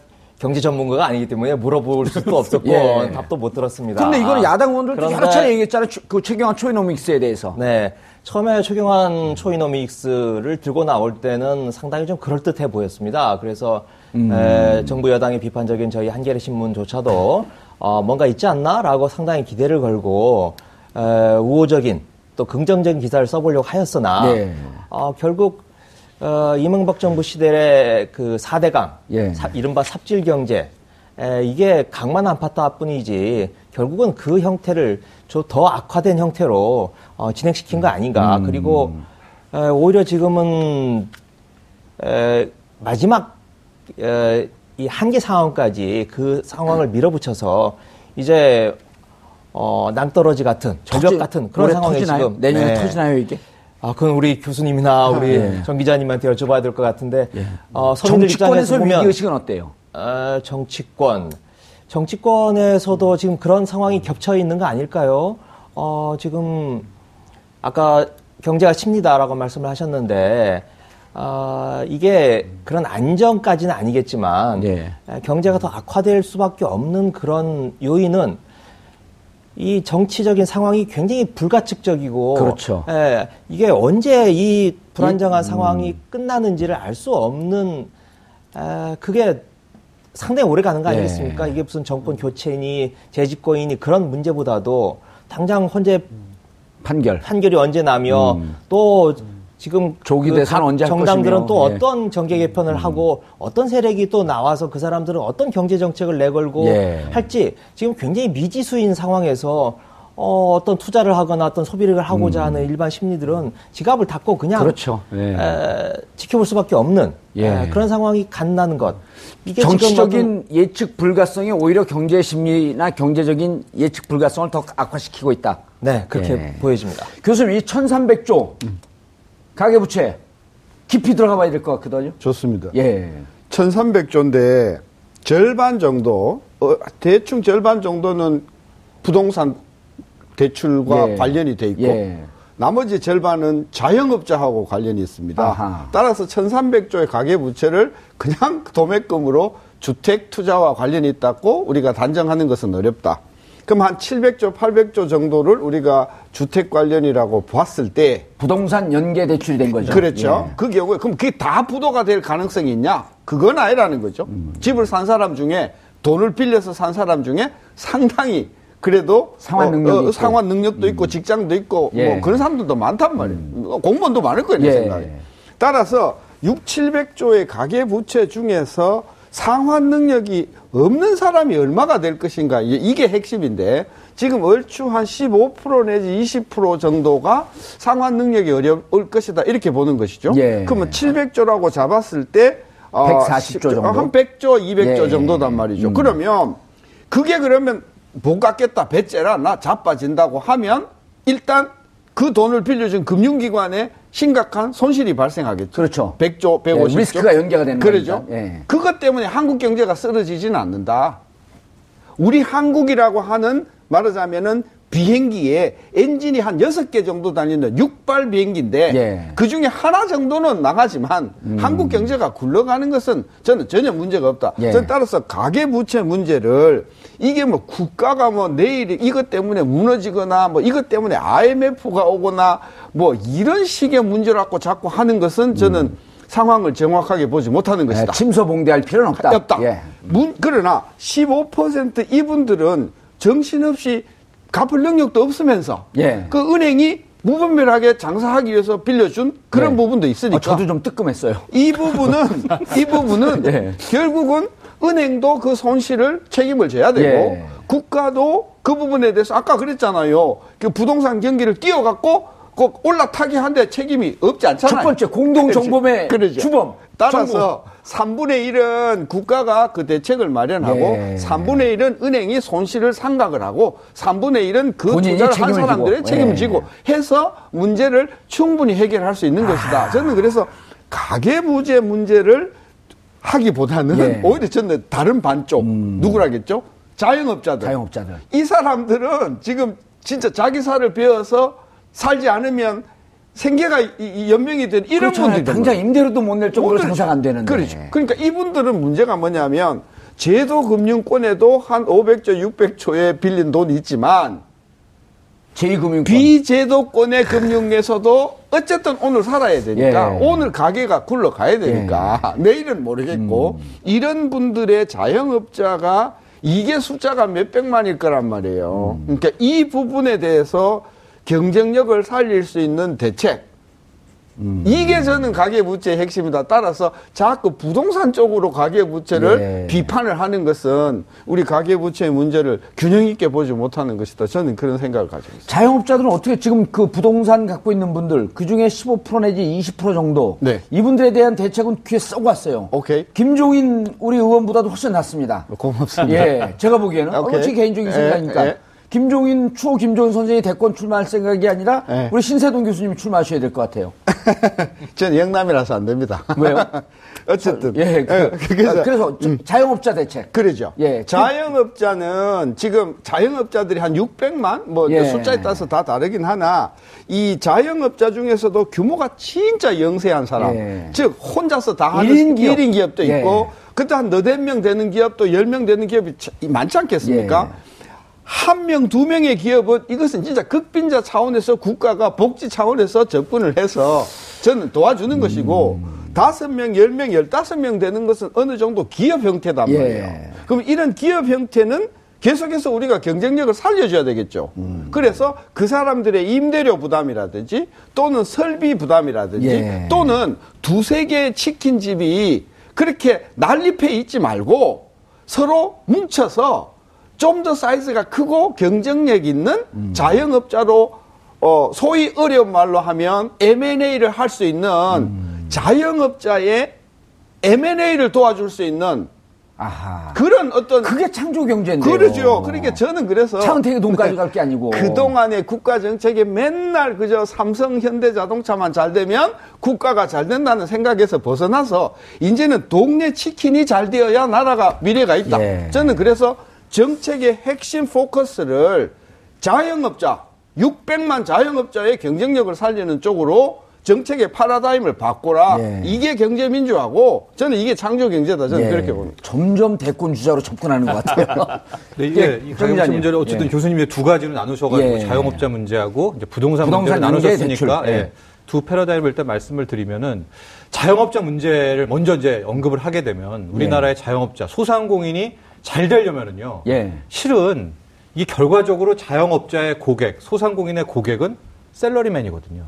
경제 전문가가 아니기 때문에 물어볼 수도 없었고 (laughs) 예. 답도 못 들었습니다. 근데 이거는 야당 의원들도 여러 차례 얘기했잖아요. 추- 그 최경환 초이노믹스에 대해서. 네. 처음에 최경환 초이노믹스를 들고 나올 때는 상당히 좀 그럴듯해 보였습니다. 그래서 에, 정부 여당의 비판적인 저희 한겨레 신문조차도 어, 뭔가 있지 않나라고 상당히 기대를 걸고 에, 우호적인 또 긍정적인 기사를 써보려고 하였으나 예. 어, 결국 어, 이명박 정부 시대의 그 4대강, 예. 이른바 삽질 경제, 에, 이게 강만 안팎뿐이지 결국은 그 형태를 좀 더 악화된 형태로 어, 진행시킨 거 아닌가. 그리고 에, 오히려 지금은 에, 마지막 에, 이 한계 상황까지 그 상황을 밀어붙여서 이제 어, 낭떠러지 같은 절벽 같은 그런 상황에 터지나요? 지금 내년에 네. 터지나요 이게? 아, 그건 우리 교수님이나 우리 예. 정 기자님한테 여쭤봐야 될 것 같은데, 어, 서민들 정치권에서 보면, 위기 의식은 어때요? 어, 정치권, 정치권에서도 지금 그런 상황이 겹쳐 있는 거 아닐까요? 어, 지금, 아까 경제가 칩니다라고 말씀을 하셨는데, 아, 이게 그런 안정까지는 아니겠지만, 예. 에, 경제가 더 악화될 수밖에 없는 그런 요인은 이 정치적인 상황이 굉장히 불가측적이고 그렇죠. 예, 이게 언제 이 불안정한 상황이 끝나는지를 알 수 없는 에, 그게 상당히 오래 가는 거 예. 아니겠습니까? 이게 무슨 정권 교체니 재집권이니 그런 문제보다도 당장 현재 판결. 판결이 언제 나며 또 지금 조기 그 대선 각 언제 할 정당들은. 또 예. 어떤 정계 개편을 하고 어떤 세력이 또 나와서 그 사람들은 어떤 경제 정책을 내걸고 예. 할지 지금 굉장히 미지수인 상황에서 어, 어떤 투자를 하거나 어떤 소비를 하고자 하는 일반 심리들은 지갑을 닫고 그냥 음. 그렇죠. 예. 에, 지켜볼 수밖에 없는 예. 에, 그런 상황이 간다는 것. 이게 정치적인 예측 불가성이 오히려 경제 심리나 경제적인 예측 불가성을 더 악화시키고 있다. 네 그렇게 예. 보여집니다. 교수님, 이 1300조 가계부채 깊이 들어가 봐야 될 것 같거든요. 좋습니다. 예. 1300조인데 절반 정도 어, 대충 절반 정도는 부동산 대출과 예. 관련이 돼 있고 예. 나머지 절반은 자영업자하고 관련이 있습니다. 아하. 따라서 1300조의 가계부채를 그냥 도매금으로 주택 투자와 관련이 있다고 우리가 단정하는 것은 어렵다. 그럼 한 700조, 800조 정도를 우리가 주택 관련이라고 봤을 때 부동산 연계 대출이 된 거죠. 그렇죠. 예. 그 경우에 그럼 그게 다 부도가 될 가능성이 있냐? 그건 아니라는 거죠. 음. 집을 산 사람 중에 돈을 빌려서 산 사람 중에 상당히 그래도 상환 능력이 있고. 음. 상환 능력도 있고 직장도 있고 예. 음. 뭐 그런 사람들도 많단 말이에요. 공무원도 많을 거예요, 내 예. 생각에. 따라서 6, 700조의 가계 부채 중에서 상환 능력이 없는 사람이 얼마가 될 것인가 이게- 핵심인데 지금 얼추 한 15% 내지 20% 정도가 상환 능력이 어려울 것이다 이렇게 보는 것이죠. 예. 그러면 700조라고 잡았을 때 어, 140조 정도? 한 100조, 200조 예. 정도단 말이죠. 음. 그러면 그게 그러면 못 갚겠다, 배째라, 나 자빠진다고 하면 일단 그 돈을 빌려준 금융기관에 심각한 손실이 발생하겠죠. 그렇죠. 100조, 150조. 예, 리스크가 연계가 되는 그러죠. 거니까. 예. 그것 때문에 한국 경제가 쓰러지지는 않는다. 우리 한국이라고 하는 말하자면은 비행기에 엔진이 한 여섯 개 정도 다니는 육발 비행기인데 예. 음. 그 중에 하나 정도는 나가지만 한국 경제가 굴러가는 것은 저는 전혀 문제가 없다. 예. 저는 따라서 가계 부채 문제를 이게 뭐 국가가 뭐 내일 이것 때문에 무너지거나 뭐 이것 때문에 IMF가 오거나 뭐 이런 식의 문제를 갖고 자꾸 하는 것은 저는 상황을 정확하게 보지 못하는 예, 것이다. 침소봉대할 필요는 없다. 없다. 예. 문, 그러나 15% 이분들은 정신없이 갚을 능력도 없으면서 예. 그 은행이 무분별하게 장사하기 위해서 빌려준 그런 네. 부분도 있으니까 아, 저도 좀 뜨끔했어요. 이 부분은 (laughs) 이 부분은 예. 결국은 은행도 그 손실을 책임을 져야 되고 예. 국가도 그 부분에 대해서 아까 그랬잖아요. 그 부동산 경기를 띄워갖고 꼭 올라타기 한데 책임이 없지 않잖아요. 첫 번째, 공동정범의 그렇죠. 주범, 따라서 3분의 1은 국가가 그 대책을 마련하고 예. 3분의 1은 은행이 손실을 상각을 하고 3분의 1은 그 투자를 한 사람들의 지고. 책임을 예. 지고 해서 문제를 충분히 해결할 수 있는 것이다. 저는 그래서 가계부채 문제를 하기보다는 예. 오히려 저는 다른 반쪽 누구라겠죠? 자영업자들. 자영업자들. 이 사람들은 지금 진짜 자기 살을 베어서 살지 않으면 생계가 이- 이 연명이 된 이런 그렇잖아요. 분들 당장 임대료도 못 낼 정도로 오늘- 장사가 안 되는데. 그렇죠. 그러니까 이분들은 문제가 뭐냐면 제도 금융권에도 한 500조, 600조에 빌린 돈이 있지만 제2금융권. 비제도권의 금융에서도 어쨌든 오늘 살아야 되니까 예. 오늘 가게가 굴러가야 되니까 내일은 모르겠고 음. 이런 분들의 자영업자가 이게 숫자가 몇 백만일 거란 말이에요. 음. 그러니까 이 부분에 대해서 경쟁력을 살릴 수 있는 대책 음. 이게 저는 가계부채의 핵심이다. 따라서 자꾸 부동산 쪽으로 가계부채를 예. 비판을 하는 것은 우리 가계부채의 문제를 균형 있게 보지 못하는 것이다. 저는 그런 생각을 가지고 있습니다. 자영업자들은 어떻게 지금 그 부동산 갖고 있는 분들 그 중에 15% 내지 20% 정도 네. 이분들에 대한 대책은 귀에 썩 왔어요. 오케이. 김종인 우리 의원보다도 훨씬 낫습니다. 고맙습니다. 예, 제가 보기에는 오케이. 어, 제 개인적인 예, 생각이니까 예. 김종인 추호 김종인 선생이 대권 출마할 생각이 아니라 예. 우리 신세동 교수님이 출마하셔야 될 것 같아요. (laughs) 저는 영남이라서 안 됩니다. 왜요? (laughs) 어쨌든. 예, 그, 예, 그래서, 그래서 저- 자영업자 대책. 그러죠. 예. 자영업자는 지금 자영업자들이 한 600만 뭐 예. 숫자에 따라서 다 다르긴 하나 이 자영업자 중에서도 규모가 진짜 영세한 사람, 예. 즉 혼자서 다 하는 일인 기업. 1인 기업도 예. 있고 그때 한 너댓 명 되는 기업도 10명 되는 기업이 차- 많지 않겠습니까? 예. 한 명, 두 명의 기업은 이것은 진짜 극빈자 차원에서 국가가 복지 차원에서 접근을 해서 저는 도와주는 음. 것이고 다섯 명, 열 명, 열다섯 명 되는 것은 어느 정도 기업 형태단 예. 말이에요. 그럼 이런 기업 형태는 계속해서 우리가 경쟁력을 살려줘야 되겠죠. 음. 그래서 그 사람들의 임대료 부담이라든지 또는 설비 부담이라든지 예. 또는 두세 개의 치킨집이 그렇게 난립해 있지 말고 서로 뭉쳐서 좀 더 사이즈가 크고 경쟁력 있는 음. 자영업자로 어 소위 어려운 말로 하면 M&A를 할 수 있는 음. 자영업자의 M&A를 도와줄 수 있는 아하. 그런 어떤 그게 창조 경제인데요. 그러죠. 그러니까 저는 그래서 차은택이 돈 가져갈 게 아니고. 그동안의 국가 정책에 맨날 그저 삼성, 현대 자동차만 잘 되면 국가가 잘 된다는 생각에서 벗어나서 이제는 동네 치킨이 잘 되어야 나라가 미래가 있다. 예. 저는 그래서 정책의 핵심 포커스를 자영업자, 600만 자영업자의 경쟁력을 살리는 쪽으로 정책의 파라다임을 바꿔라. 예. 이게 경제민주화고 저는 이게 창조경제다. 저는 예. 그렇게 봅니다. 점점 대권 주자로 접근하는 것 같아요. (laughs) 네, 이게 예, 기자님. 문제를 어쨌든 예. 교수님이 두 가지로 나누셔가지고 예. 자영업자 문제하고 이제 부동산, 부동산 문제를 문제, 나누셨으니까. 예. 예. 두 패러다임을 일단 말씀을 드리면은 자영업자 문제를 먼저 이제 언급을 하게 되면 우리나라의 자영업자 소상공인이 잘 되려면은요. 예. 실은 이게 결과적으로 자영업자의 고객, 소상공인의 고객은 셀러리맨이거든요.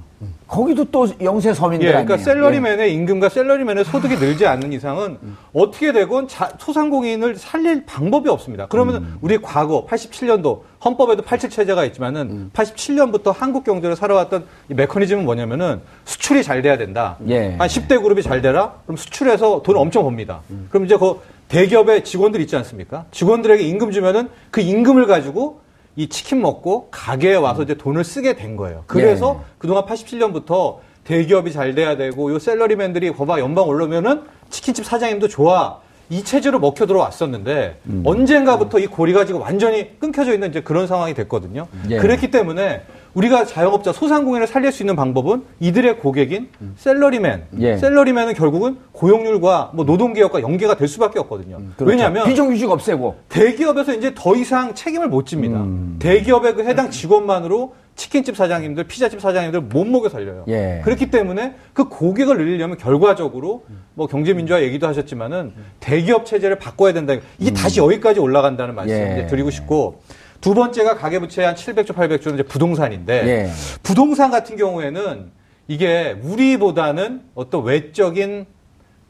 거기도 또 영세 서민들 예, 그러니까 아니에요. 셀러리맨의 임금과 셀러리맨의 소득이 늘지 않는 이상은 어떻게 되건 자- 소상공인을 살릴 방법이 없습니다. 그러면 음. 우리 과거 87년도 헌법에도 87 체제가 있지만은 음. 87년부터 한국 경제를 살아왔던 이 메커니즘은 뭐냐면은 수출이 잘 돼야 된다. 예. 한 10대 그룹이 잘 되라? 그럼 수출해서 돈을 엄청 법니다. 음. 그럼 이제 그 대기업의 직원들 있지 않습니까? 직원들에게 임금 주면은 그 임금을 가지고 이 치킨 먹고 가게에 와서 이제 돈을 쓰게 된 거예요. 그래서 예. 그동안 87년부터 대기업이 잘 돼야 되고 요 셀러리맨들이 거봐 연방 올라오면은 치킨집 사장님도 좋아. 이 체제로 먹혀 들어왔었는데 음. 언젠가부터 이 고리가 지금 완전히 끊겨져 있는 이제 그런 상황이 됐거든요. 예. 그렇기 때문에 우리가 자영업자 소상공인을 살릴 수 있는 방법은 이들의 고객인 셀러리맨, 예. 셀러리맨은 결국은 고용률과 뭐 노동개혁과 연계가 될 수밖에 없거든요. 그렇죠. 왜냐하면 비정규직 없애고 대기업에서 이제 더 이상 책임을 못 집니다. 대기업의 그 해당 직원만으로 치킨집 사장님들, 피자집 사장님들 못 먹여 살려요. 예. 그렇기 때문에 그 고객을 늘리려면 결과적으로 뭐 경제민주화 얘기도 하셨지만은 대기업 체제를 바꿔야 된다. 이게 다시 여기까지 올라간다는 말씀 예. 드리고 싶고 두 번째가 가계부채 한 700조, 800조는 이제 부동산인데 예. 부동산 같은 경우에는 이게 우리보다는 어떤 외적인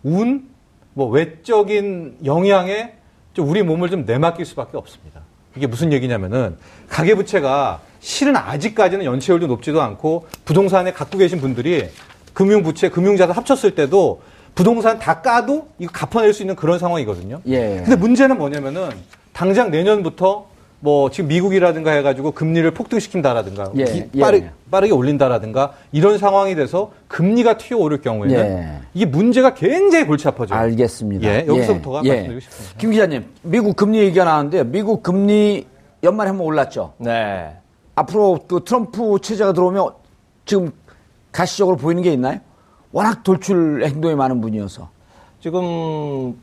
운, 뭐 외적인 영향에 좀 우리 몸을 좀 내맡길 수밖에 없습니다. 이게 무슨 얘기냐면은 가계부채가 실은 아직까지는 연체율도 높지도 않고 부동산에 갖고 계신 분들이 금융부채, 금융자산 합쳤을 때도 부동산 다 까도 이거 갚아낼 수 있는 그런 상황이거든요. 예. 근데 문제는 뭐냐면은 당장 내년부터 뭐 지금 미국이라든가 해가지고 금리를 폭등시킨다라든가 예, 기- 예. 빠르, 빠르게 올린다라든가 이런 상황이 돼서 금리가 튀어 오를 경우에는 예. 이게 문제가 굉장히 골치 아파져요. 알겠습니다. 예, 여기서부터가 말씀드리고 싶습니다. 김 기자님, 미국 금리 얘기가 나왔는데 미국 금리 연말에 한번 올랐죠. 네. 앞으로 그 트럼프 체제가 들어오면 지금 가시적으로 보이는 게 있나요? 워낙 돌출 행동이 많은 분이어서. 지금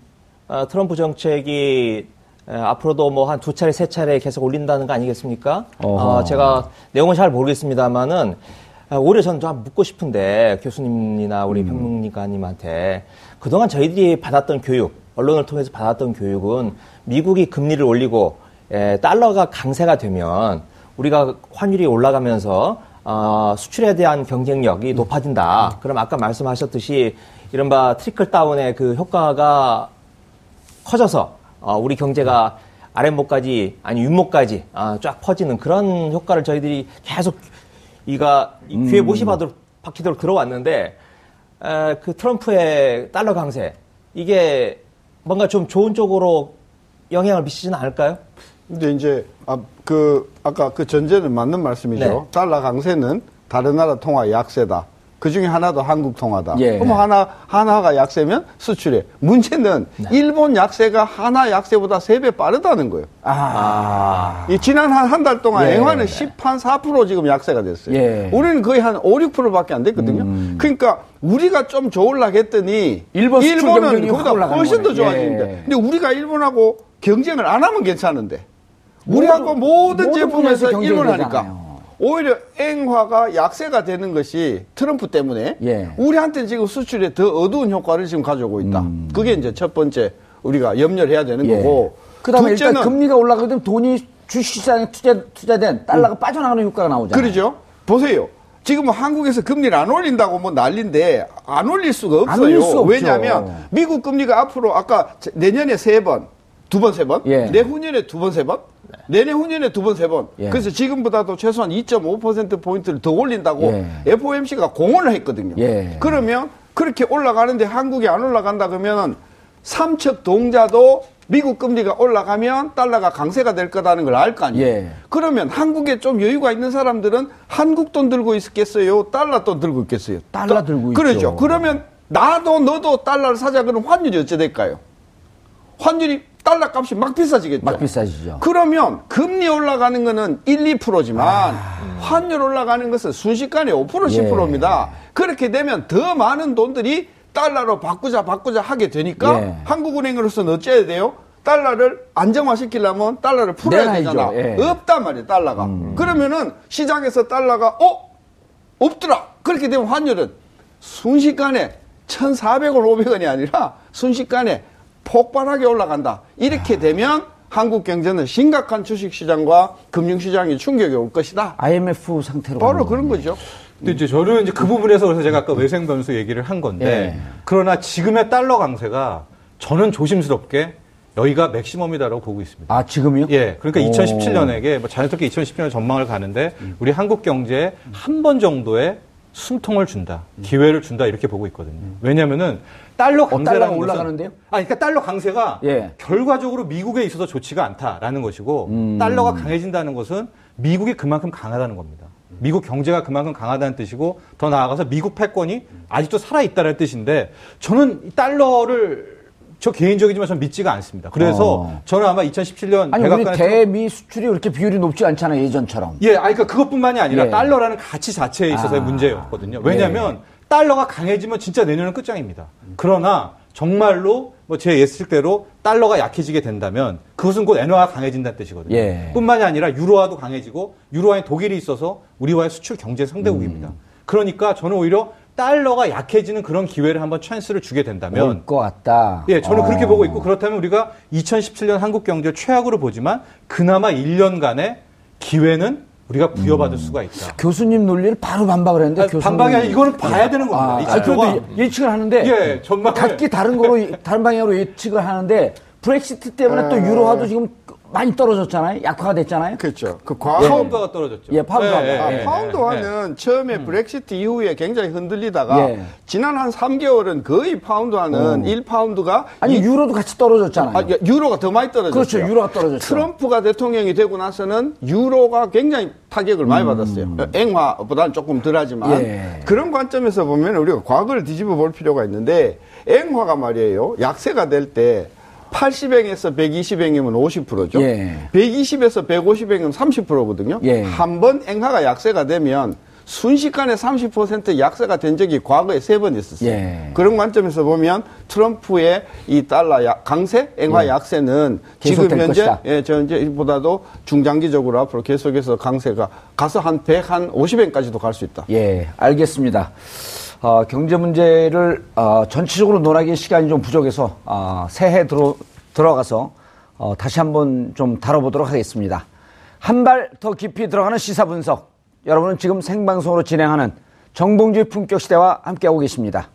어, 트럼프 정책이 에, 앞으로도 뭐 한 두 차례 세 차례 계속 올린다는 거 아니겠습니까? 어, 제가 내용은 잘 모르겠습니다만은 아, 오히려 저는 좀 묻고 싶은데 교수님이나 우리 평론가님한테 그동안 저희들이 받았던 교육, 언론을 통해서 받았던 교육은 미국이 금리를 올리고 에, 달러가 강세가 되면 우리가 환율이 올라가면서 어, 수출에 대한 경쟁력이 높아진다. 그럼 아까 말씀하셨듯이 이른바 트리클 다운의 그 효과가 커져서 어, 우리 경제가 아랫목까지 아니 윗목까지 아, 쫙 퍼지는 그런 효과를 저희들이 계속 이가 이 귀에 못이 받도록 박히도록 들어왔는데 에, 그 트럼프의 달러 강세 이게 뭔가 좀 좋은 쪽으로 영향을 미치지는 않을까요? 근데 이제 아, 그 아까 그 전제는 맞는 말씀이죠. 네. 달러 강세는 다른 나라 통화 약세다. 그 중에 하나도 한국 통화다. 예. 그럼 하나 하나가 약세면 수출해. 문제는 네. 일본 약세가 하나 약세보다 세 배 빠르다는 거예요. 아. 이 지난 한 한 달 동안 예. 엔화는 10한 4% 지금 약세가 됐어요. 예. 음. 우리는 거의 한 5, 6%밖에 안 됐거든요. 그러니까 우리가 좀 좋으려고 했더니 일본 일본은 그보다 훨씬 더. 좋아지는데. 예. 근데 우리가 일본하고 경쟁을 안 하면 괜찮은데. 우리하고 모든 모든 제품에서 경쟁이 일본 하니까 되잖아요. 오히려 엔화가 약세가 되는 것이 트럼프 때문에 예. 우리한테 지금 수출에 더 어두운 효과를 지금 가져오고 있다. 그게 이제 첫 번째 우리가 염려를 해야 되는 음. 예. 거고. 그다음에 일단 금리가 올라가게 되면 돈이 주식시장에 투자, 투자된 달러가 빠져나가는 효과가 나오잖아요. 그러죠. 보세요. 지금 뭐 한국에서 금리를 안 올린다고 뭐 난리인데 안 올릴 수가 안 올릴 없어요. 수. 왜냐하면 미국 금리가 앞으로 아까 내년에 세 번, 두 번, 세 번, 예. 내후년에 두 번, 세 번, 내내후년에 두 번, 세 번. 예. 그래서 지금보다도 최소한 2.5% 포인트를 더 올린다고 예. FOMC가 공언을 했거든요. 예. 그러면 그렇게 올라가는데 한국이 안 올라간다 그러면 삼척 동자도 미국 금리가 올라가면 달러가 강세가 될 거다는 걸 알 거 아니에요. 예. 그러면 한국에 좀 여유가 있는 사람들은 한국 돈 들고 있겠어요? 달러 돈 들고 있겠어요? 달러 또- 들고 그러죠. 있죠. 그러면 나도 너도 달러를 사자 그러면 환율이 어찌 될까요? 환율이 달러 값이 막 비싸지겠죠. 막 비싸지죠. 그러면 금리 올라가는 거는 1, 2%지만 환율 올라가는 것은 순식간에 5% 10%입니다. 그렇게 되면 더 많은 돈들이 달러로 바꾸자 바꾸자 하게 되니까 예. 한국은행으로서는 어째야 돼요? 달러를 안정화시키려면 달러를 풀어야. 되잖아. 예. 없단 말이에요, 달러가. 그러면은 시장에서 달러가 어? 없더라. 그렇게 되면 환율은 순식간에 1,400원, 500원이 아니라 순식간에 폭발하게 올라간다. 이렇게 되면 한국 경제는 심각한 주식시장과 금융시장이 충격이 올 것이다. IMF 상태로. 바로 그런. 거죠. 근데 이제 저는 이제 그 부분에서 그래서 제가 아까 외생 변수 얘기를 한 건데 예. 그러나 지금의 달러 강세가 저는 조심스럽게 여기가 맥시멈이다라고 보고 있습니다. 아, 지금요? 예, 그러니까 오. 2017년에게 뭐 자연스럽게 2017년 전망을 가는데 우리 한국 경제에 한 번 정도의 숨통을 준다, 기회를 준다 이렇게 보고 있거든요. 왜냐하면은 달러 강세라는 어, 올라가는데요? 아, 그러니까 달러 강세가 예. 결과적으로 미국에 있어서 좋지가 않다라는 것이고 음. 달러가 강해진다는 것은 미국이 그만큼 강하다는 겁니다. 미국 경제가 그만큼 강하다는 뜻이고 더 나아가서 미국 패권이 아직도 살아 있다는 뜻인데 저는 이 달러를 저 개인적이지만 저는 믿지가 않습니다. 그래서 어. 저는 아마 2017년 아니, 우리 대미 수출이 그렇게 비율이 높지 않잖아요, 예전처럼. 예, 아니, 그러니까 그것뿐만이 아니라 예. 달러라는 가치 자체에 있어서의 아. 문제였거든요. 왜냐하면 달러가 강해지면 진짜 내년은 끝장입니다. 그러나 정말로 뭐 제 예측대로 달러가 약해지게 된다면 그것은 곧 엔화가 강해진다는 뜻이거든요. 예. 뿐만이 아니라 유로화도 강해지고 유로화에 독일이 있어서 우리와의 수출 경제 상대국입니다. 음. 그러니까 저는 오히려 달러가 약해지는 그런 기회를 한번 찬스를 주게 된다면 올것 같다. 예, 저는 그렇게 어. 보고 있고 그렇다면 우리가 2017년 한국 경제를 최악으로 보지만 그나마 1년간의 기회는 우리가 부여받을 수가 있다. 교수님 논리를 바로 반박을 했는데 아니, 교수님 반박이 아니라 이거는 봐야 되는 겁니다. 아, 이 아니, 지표가. 그래도 예- 예측을 하는데 예, 전망을- 각기 다른 거로 다른 방향으로 예측을 하는데 브렉시트 때문에 또 유로화도 지금 많이 떨어졌잖아요. 약화가 됐잖아요. 그렇죠. 그 과거 파운드가 떨어졌죠. 예, 파운드가. 예, 예, 아, 예. 파운드화는 처음에 브렉시트 이후에 굉장히 흔들리다가 예. 지난 한 3개월은 거의 파운드화는 1파운드가 아니 이- 유로도 같이 떨어졌잖아요. 아, 유로가 더 많이 떨어졌어요. 그렇죠. 유로가 떨어졌죠. 트럼프가 대통령이 되고 나서는 유로가 굉장히 타격을 많이 받았어요. 엔화보다는 조금 덜하지만 음. 예. 그런 관점에서 보면 우리가 과거를 뒤집어 볼 필요가 있는데 앵화가 말이에요. 약세가 될때 80행에서 120행이면 50%죠. 예. 120에서 150행이면 30%거든요. 예. 한번 앵화가 약세가 되면 순식간에 30% 약세가 된 적이 과거에 세 번 있었어요. 예. 그런 관점에서 보면 트럼프의 이 달러 약- 강세, 앵화 약세는 지금 현재 것이다. 예, 저 이제보다도 중장기적으로 앞으로 계속해서 강세가 가서 한 100, 한 50엔까지도 갈 수 있다. 예, 알겠습니다. 어, 경제 문제를 어, 전체적으로 논하기에 시간이 좀 부족해서 어, 새해 들어, 들어가서 어, 다시 한번 좀 다뤄보도록 하겠습니다. 한 발 더 깊이 들어가는 시사 분석. 여러분은 지금 생방송으로 진행하는 정봉주의 품격 시대와 함께하고 계십니다.